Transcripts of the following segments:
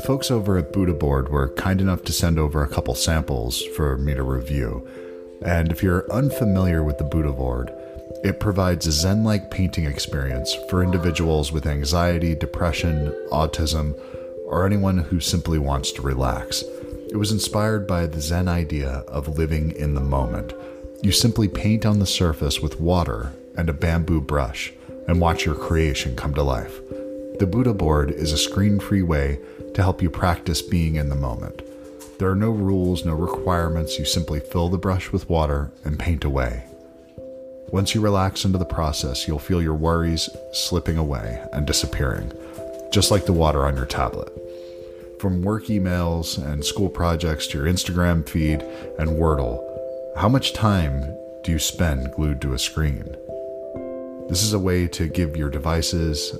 The folks over at Buddha Board were kind enough to send over a couple samples for me to review. And if you're unfamiliar with the Buddha Board, it provides a Zen like painting experience for individuals with anxiety, depression, autism, or anyone who simply wants to relax. It was inspired by the Zen idea of living in the moment. You simply paint on the surface with water and a bamboo brush and watch your creation come to life. The Buddha board is a screen free way to help you practice being in the moment. There are no rules, no requirements. You simply fill the brush with water and paint away. Once you relax into the process, you'll feel your worries slipping away and disappearing, just like the water on your tablet. From work emails and school projects to your Instagram feed and Wordle, how much time do you spend glued to a screen? This is a way to give your devices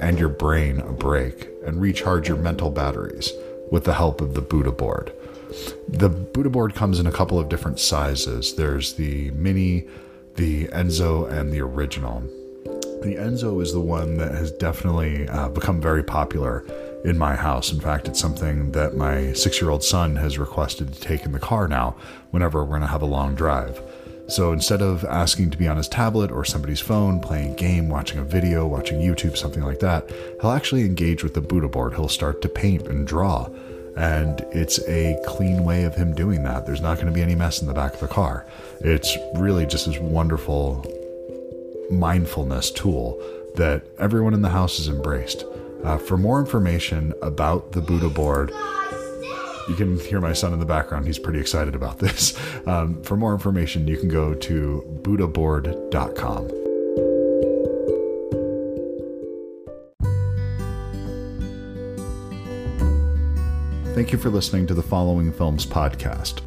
and your brain a break and recharge your mental batteries with the help of the Buddha board. The Buddha board comes in a couple of different sizes. There's the mini, the Enso, and the original. The Enso is the one that has definitely uh, become very popular in my house. In fact, it's something that my six year old son has requested to take in the car now whenever we're going to have a long drive. So instead of asking to be on his tablet or somebody's phone, playing a game, watching a video, watching YouTube, something like that, he'll actually engage with the Buddha board. He'll start to paint and draw. And it's a clean way of him doing that. There's not going to be any mess in the back of the car. It's really just this wonderful mindfulness tool that everyone in the house has embraced. Uh, for more information about the Buddha board, you can hear my son in the background. He's pretty excited about this. Um, for more information, you can go to buddhaboard.com. Thank you for listening to the Following Films podcast.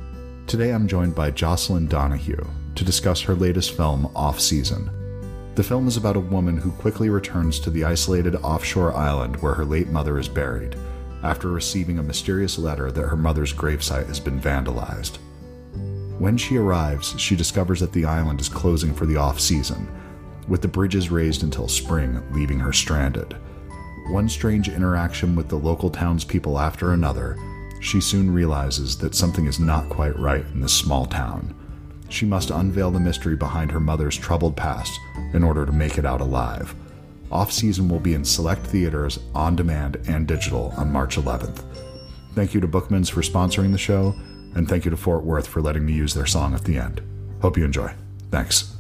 Today I'm joined by Jocelin Donahue to discuss her latest film, Offseason. The film is about a woman who quickly returns to the isolated offshore island where her late mother is buried after receiving a mysterious letter that her mother's gravesite has been vandalized. When she arrives, she discovers that the island is closing for the off season, with the bridges raised until spring, leaving her stranded. One strange interaction with the local townspeople after another, she soon realizes that something is not quite right in this small town. She must unveil the mystery behind her mother's troubled past in order to make it out alive. Offseason will be in select theaters, on demand, and digital on March 11th. Thank you to Bookmans for sponsoring the show, and thank you to Fort Worth for letting me use their song at the end. Hope you enjoy. Thanks.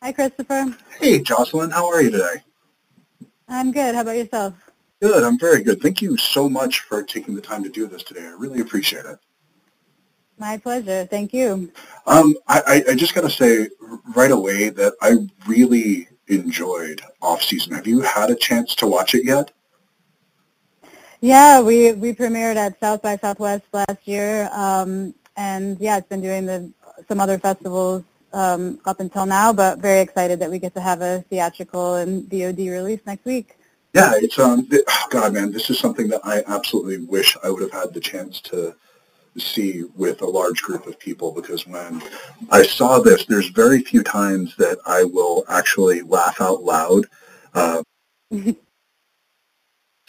Hi, Christopher. Hey, Jocelin. How are you today? I'm good. How about yourself? Good. I'm very good. Thank you so much for taking the time to do this today. I really appreciate it. My pleasure. Thank you. Um, I, I just got to say right away that I really enjoyed Offseason. Have you had a chance to watch it yet? Yeah, we we premiered at South by Southwest last year, um, and yeah, it's been doing the some other festivals um, up until now, but very excited that we get to have a theatrical and VOD release next week. Yeah, it's um, oh God, man, this is something that I absolutely wish I would have had the chance to see with a large group of people because when I saw this, there's very few times that I will actually laugh out loud. Uh,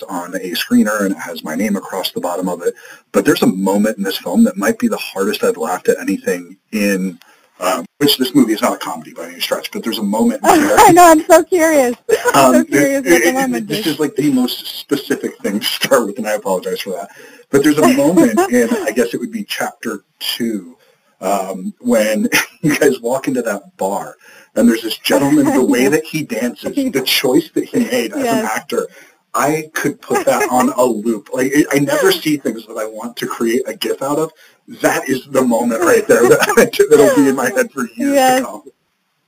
on a screener and it has my name across the bottom of it. But there's a moment in this film that might be the hardest I've laughed at anything in um, which this movie is not a comedy by any stretch, but there's a moment. I know. I'm so curious. I'm um, so curious it, it, moment This is like the most specific thing to start with, and I apologize for that. But there's a moment in, I guess it would be chapter two, um, when you guys walk into that bar, and there's this gentleman. The way that he dances, the choice that he made as yes. an actor. I could put that on a loop. Like I never see things that I want to create a GIF out of, that is the moment right there that, that'll be in my head for years yes. to come.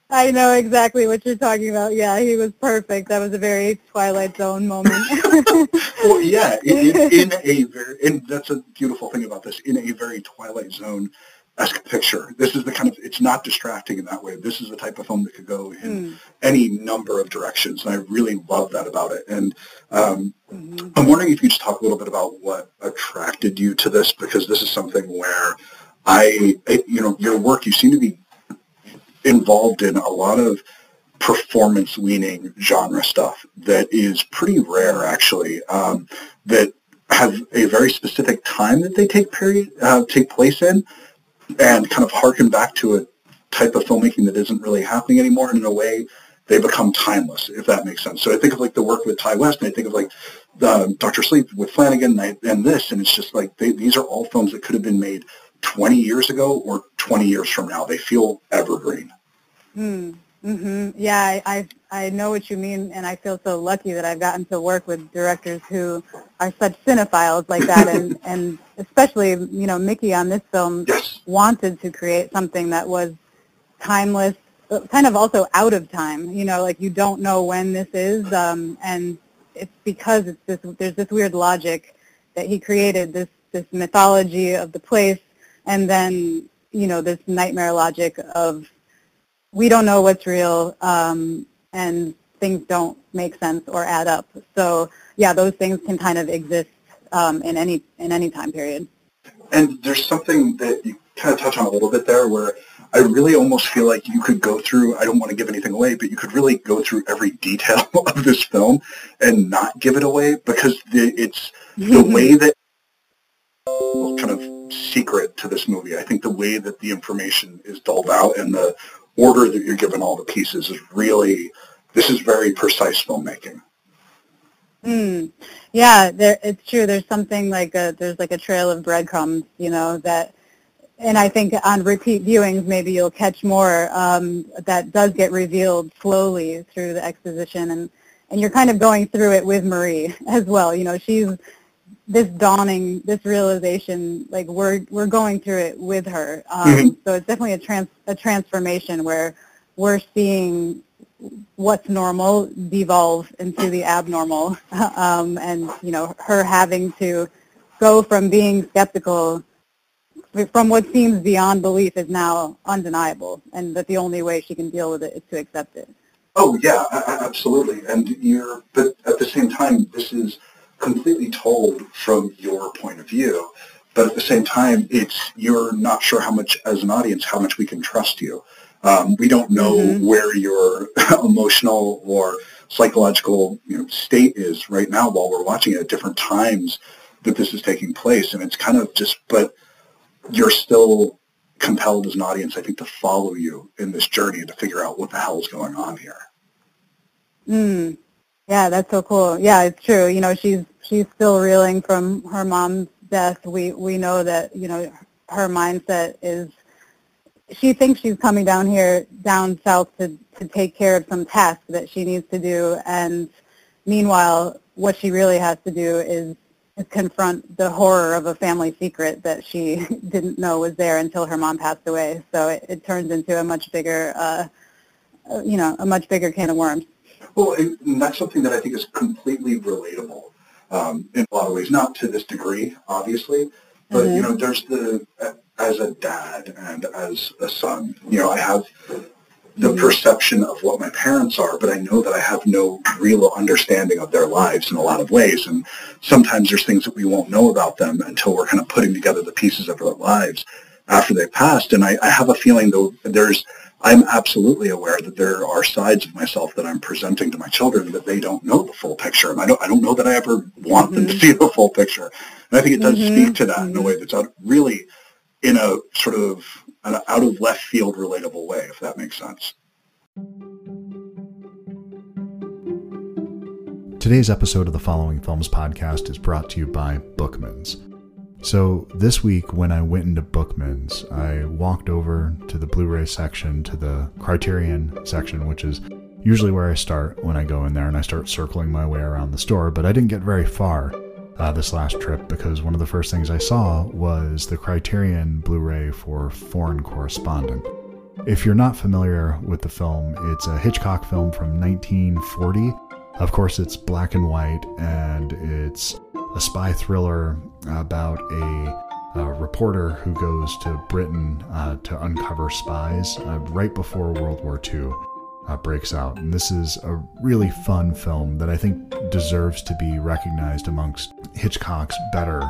I know exactly what you're talking about. Yeah, he was perfect. That was a very Twilight Zone moment. well, yeah, in, in, in a very, and that's a beautiful thing about this. In a very Twilight Zone esque picture. This is the kind of it's not distracting in that way. This is the type of film that could go in mm. any number of directions, and I really love that about it. And um, mm-hmm. I'm wondering if you could just talk a little bit about what attracted you to this, because this is something where I, you know, your work you seem to be involved in a lot of performance leaning genre stuff that is pretty rare actually um, that have a very specific time that they take period uh, take place in and kind of harken back to a type of filmmaking that isn't really happening anymore and in a way they become timeless if that makes sense so i think of like the work with Ti West and i think of like uh, dr sleep with flanagan and, I, and this and it's just like they, these are all films that could have been made 20 years ago or 20 years from now they feel evergreen Hmm. Mm-hmm. Yeah, I, I I know what you mean, and I feel so lucky that I've gotten to work with directors who are such cinephiles like that, and and especially you know Mickey on this film yes. wanted to create something that was timeless, kind of also out of time. You know, like you don't know when this is, um, and it's because it's this there's this weird logic that he created this this mythology of the place, and then you know this nightmare logic of we don't know what's real um, and things don't make sense or add up. So yeah, those things can kind of exist um, in any in any time period. And there's something that you kind of touch on a little bit there where I really almost feel like you could go through, I don't want to give anything away, but you could really go through every detail of this film and not give it away because the, it's the way that kind of secret to this movie. I think the way that the information is doled out and the order that you're given all the pieces is really, this is very precise filmmaking. Mm. Yeah, there, it's true. There's something like a, there's like a trail of breadcrumbs, you know, that, and I think on repeat viewings, maybe you'll catch more um, that does get revealed slowly through the exposition, and and you're kind of going through it with Marie as well. You know, she's this dawning, this realization, like we're we're going through it with her. Um, mm-hmm. So it's definitely a trans a transformation where we're seeing what's normal devolve into the abnormal, um, and you know her having to go from being skeptical from what seems beyond belief is now undeniable, and that the only way she can deal with it is to accept it. Oh yeah, absolutely. And you're, but at the same time, this is completely told from your point of view. But at the same time, it's you're not sure how much, as an audience, how much we can trust you. Um, we don't know mm-hmm. where your emotional or psychological you know, state is right now while we're watching it at different times that this is taking place. And it's kind of just, but you're still compelled as an audience, I think, to follow you in this journey and to figure out what the hell is going on here. Mm. Yeah, that's so cool. Yeah, it's true. You know, she's she's still reeling from her mom's death. We we know that you know her mindset is she thinks she's coming down here down south to to take care of some task that she needs to do, and meanwhile, what she really has to do is, confront the horror of a family secret that she didn't know was there until her mom passed away. So it, it turns into a much bigger, uh, you know, a much bigger can of worms. Well, and that's something that I think is completely relatable um, in a lot of ways. Not to this degree, obviously, but mm-hmm. you know, there's the as a dad and as a son, you know, I have the mm-hmm. perception of what my parents are, but I know that I have no real understanding of their lives in a lot of ways. And sometimes there's things that we won't know about them until we're kind of putting together the pieces of their lives after they've passed. And I, I have a feeling though there's I'm absolutely aware that there are sides of myself that I'm presenting to my children that they don't know the full picture. And I don't, I don't know that I ever want mm-hmm. them to mm-hmm. see the full picture. And I think it does mm-hmm. speak to that mm-hmm. in a way that's out, really in a sort of an out of left field relatable way, if that makes sense. Today's episode of the Following Films podcast is brought to you by Bookmans. So this week, when I went into Bookmans, I walked over to the Blu-ray section, to the Criterion section, which is usually where I start when I go in there, and I start circling my way around the store. But I didn't get very far uh, this last trip because one of the first things I saw was the Criterion Blu-ray for Foreign Correspondent. If you're not familiar with the film, it's a Hitchcock film from 1940. Of course, it's black and white, and it's a spy thriller about a, a reporter who goes to Britain uh, to uncover spies uh, right before World War II uh, breaks out. And this is a really fun film that I think deserves to be recognized amongst Hitchcock's better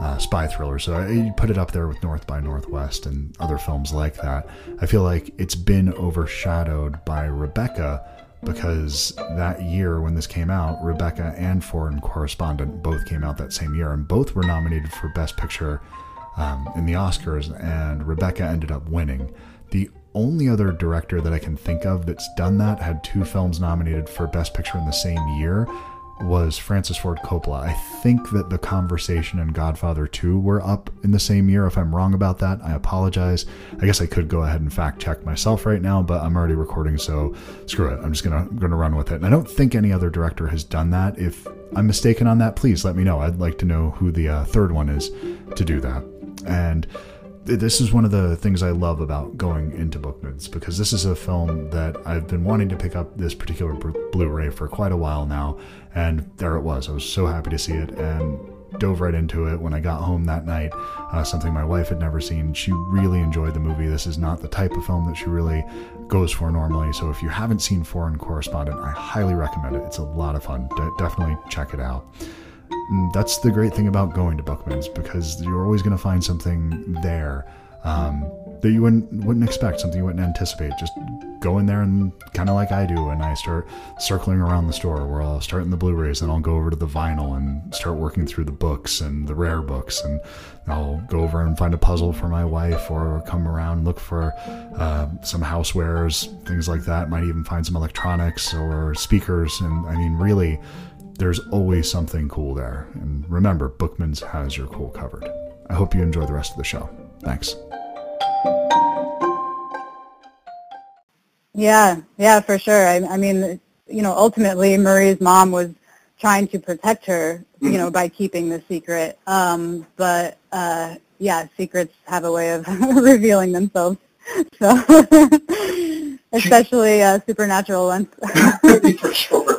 uh, spy thrillers. So I put it up there with North by Northwest and other films like that. I feel like it's been overshadowed by Rebecca because that year when this came out, Rebecca and Foreign Correspondent both came out that same year, and both were nominated for Best Picture um, in the Oscars, and Rebecca ended up winning. The only other director that I can think of that's done that had two films nominated for Best Picture in the same year was Francis Ford Coppola. I think that The Conversation and Godfather 2 were up in the same year. If I'm wrong about that, I apologize. I guess I could go ahead and fact check myself right now, but I'm already recording, so screw it. I'm just gonna gonna run with it. And I don't think any other director has done that. If I'm mistaken on that, please let me know. I'd like to know who the uh, third one is to do that. And this is one of the things I love about going into Bookmans because this is a film that I've been wanting to pick up this particular Blu-ray for quite a while now, and there it was. I was so happy to see it and dove right into it when I got home that night. Uh, something my wife had never seen. She really enjoyed the movie. This is not the type of film that she really goes for normally. So if you haven't seen Foreign Correspondent, I highly recommend it. It's a lot of fun. De- definitely check it out. Mm, that's the great thing about going to Bookmans because you're always going to find something there um, that you wouldn't wouldn't expect, something you wouldn't anticipate. Just go in there and kind of like I do, and I start circling around the store where I'll start in the Blu-rays, and I'll go over to the vinyl and start working through the books and the rare books, and I'll go over and find a puzzle for my wife, or come around look for uh, some housewares, things like that. Might even find some electronics or speakers, and I mean, really there's always something cool there. And remember, Bookmans has your cool covered. I hope you enjoy the rest of the show. Thanks. Yeah, yeah, for sure. I, I mean, you know, ultimately Marie's mom was trying to protect her, you know, by keeping the secret. Um, but uh, yeah, secrets have a way of revealing themselves. So, especially uh, supernatural ones. for sure.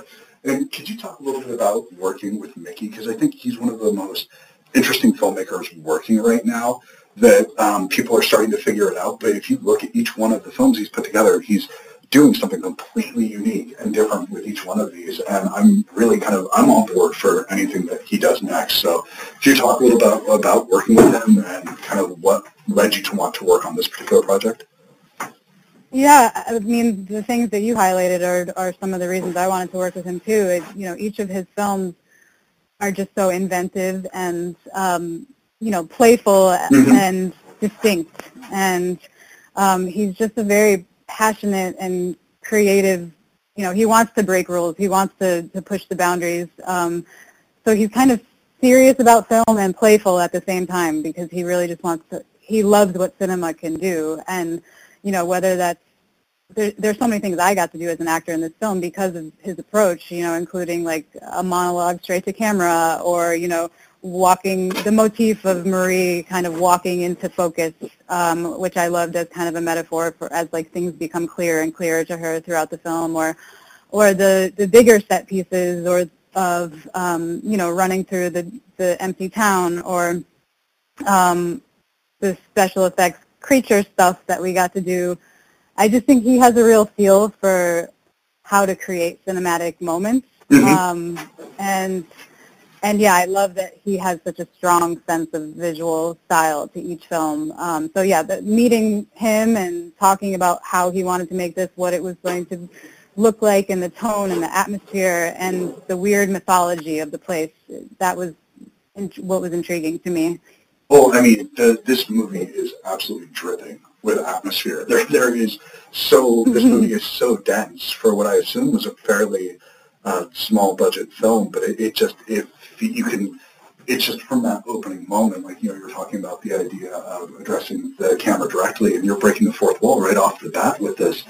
And could you talk a little bit about working with Mickey? Because I think he's one of the most interesting filmmakers working right now that um, people are starting to figure it out. But if you look at each one of the films he's put together, he's doing something completely unique and different with each one of these. And I'm really kind of, I'm on board for anything that he does next. So could you talk a little bit about, about working with him and kind of what led you to want to work on this particular project? Yeah, I mean, the things that you highlighted are, are some of the reasons I wanted to work with him too. It, you know, each of his films are just so inventive and, um, you know, playful mm-hmm. and distinct. And um, he's just a very passionate and creative, you know, he wants to break rules. He wants to, to push the boundaries. Um, so he's kind of serious about film and playful at the same time because he really just wants to, he loves what cinema can do. And you know, whether that's there, there's so many things I got to do as an actor in this film because of his approach, you know, including like a monologue straight to camera or, you know, walking, the motif of Marie kind of walking into focus, um, which I loved as kind of a metaphor for as like things become clearer and clearer to her throughout the film or, or the, the bigger set pieces or of, um, you know, running through the, the empty town or um, the special effects creature stuff that we got to do. I just think he has a real feel for how to create cinematic moments. Mm-hmm. Um, and and yeah, I love that he has such a strong sense of visual style to each film. Um, so yeah, the, meeting him and talking about how he wanted to make this, what it was going to look like, and the tone and the atmosphere and the weird mythology of the place, that was what was intriguing to me. Well, I mean, the, this movie is absolutely dripping with atmosphere. There, there is so this mm-hmm. movie is so dense for what I assume was a fairly uh, small budget film, but it, it just if you can, it's just from that opening moment, like you know, you're talking about the idea of addressing the camera directly, and you're breaking the fourth wall right off the bat with this.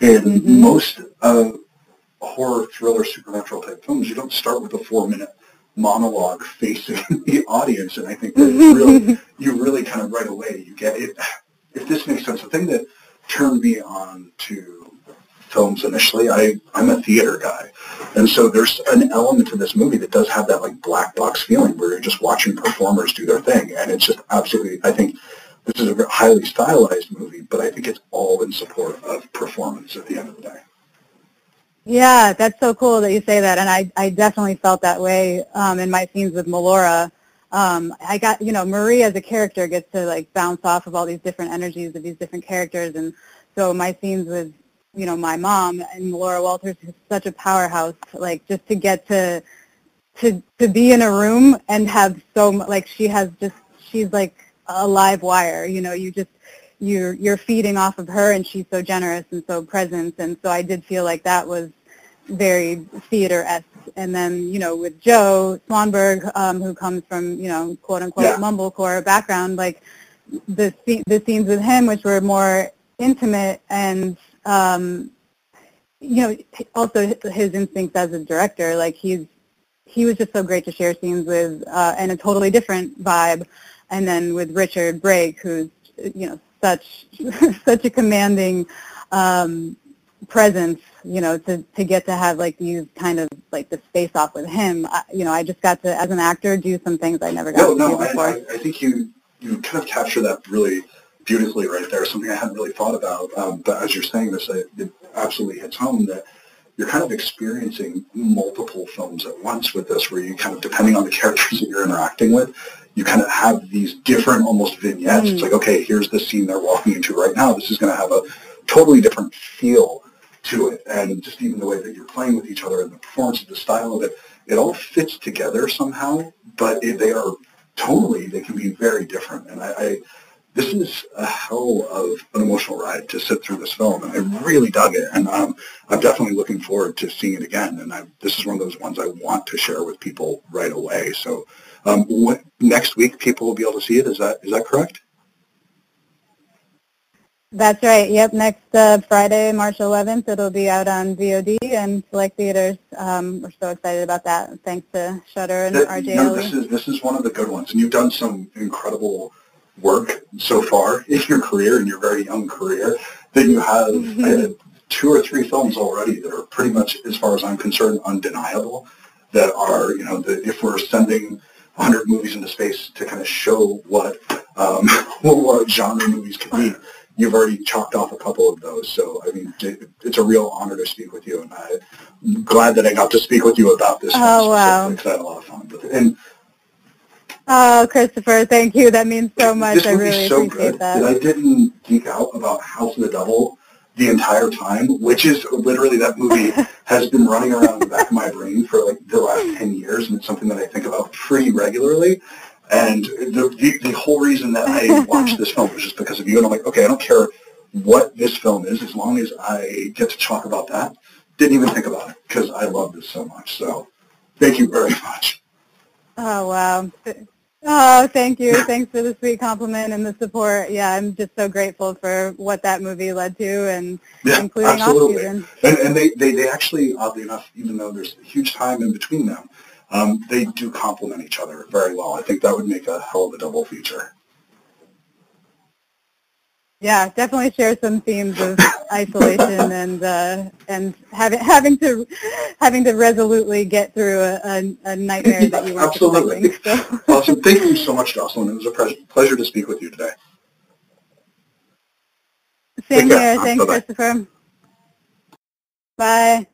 In mm-hmm. most uh, horror, thriller, supernatural type films, you don't start with a four minute monologue facing the audience, and I think that really, you really kind of right away you get it. If this makes sense, the thing that turned me on to films initially, I I'm a theater guy, and so there's an element to this movie that does have that like black box feeling where you're just watching performers do their thing, and it's just absolutely. I think this is a highly stylized movie, but I think it's all in support of performance at the end of the day. Yeah, that's so cool that you say that, and I, I definitely felt that way um, in my scenes with Melora. um, I got, you know, Marie as a character gets to like bounce off of all these different energies of these different characters. And so my scenes with, you know, my mom Melora Walters is such a powerhouse, like just to get to, to, to be in a room and have so, like she has just, she's like a live wire, you know, you just, you're, you're feeding off of her and she's so generous and so present. And so I did feel like that was very theater-esque and then you know with Joe Swanberg, um, who comes from you know quote unquote yeah. mumblecore background, like the the scenes with him, which were more intimate and um, you know also his instincts as a director, like he's he was just so great to share scenes with uh, and a totally different vibe. And then with Richard Brake, who's you know such such a commanding um, presence, you know, to, to get to have like these kind of like the space off with him. I, you know, I just got to, as an actor, do some things I never got no, to no, do before. I, I, I think you, you kind of capture that really beautifully right there, something I hadn't really thought about. Um, but as you're saying this, it, it absolutely hits home that you're kind of experiencing multiple films at once with this, where you kind of, depending on the characters that you're interacting with, you kind of have these different almost vignettes. Mm. It's like, okay, here's the scene they're walking into right now. This is going to have a totally different feel to it. And just even the way that you're playing with each other and the performance of the style of it, it all fits together somehow, but it, they are totally, they can be very different. And I, I, this is a hell of an emotional ride to sit through this film, and I really dug it. And um, I'm definitely looking forward to seeing it again. And I, this is one of those ones I want to share with people right away. So um, what, next week, people will be able to see it. Is that is that correct? That's right. Yep. Next uh, Friday, March 11th, it'll be out on VOD and select theaters. Um, we're so excited about that. Thanks to Shudder and RJ. No, this is this is one of the good ones, and you've done some incredible work so far in your career, in your very young career. That you have mm-hmm. two or three films already that are pretty much, as far as I'm concerned, undeniable. That are, you know, that if we're sending 100 movies into space to kind of show what um, what genre movies can be you've already chalked off a couple of those. So, I mean, it's a real honor to speak with you, and I'm glad that I got to speak with you about this. Oh, wow. I had a lot of fun it. And Oh, Christopher, thank you. That means so much. This I really so appreciate good that. that. I didn't geek out about House of the Devil the entire time, which is literally that movie has been running around in the back of my brain for like the last 10 years, and it's something that I think about pretty regularly. And the, the, the whole reason that I watched this film was just because of you. And I'm like, okay, I don't care what this film is as long as I get to talk about that. Didn't even think about it because I love this so much. So thank you very much. Oh, wow. Oh, thank you. Thanks for the sweet compliment and the support. Yeah, I'm just so grateful for what that movie led to and yeah, including absolutely. And, and they, they, they actually, oddly enough, even though there's a huge time in between them, um, they do complement each other very well. I think that would make a hell of a double feature. Yeah, definitely share some themes of isolation and uh, and having having to having to resolutely get through a, a, a nightmare that you were Absolutely. So. awesome. Thank you so much, Jocelin. It was a pleasure to speak with you today. Same here. Thanks, Bye-bye. Christopher. Bye.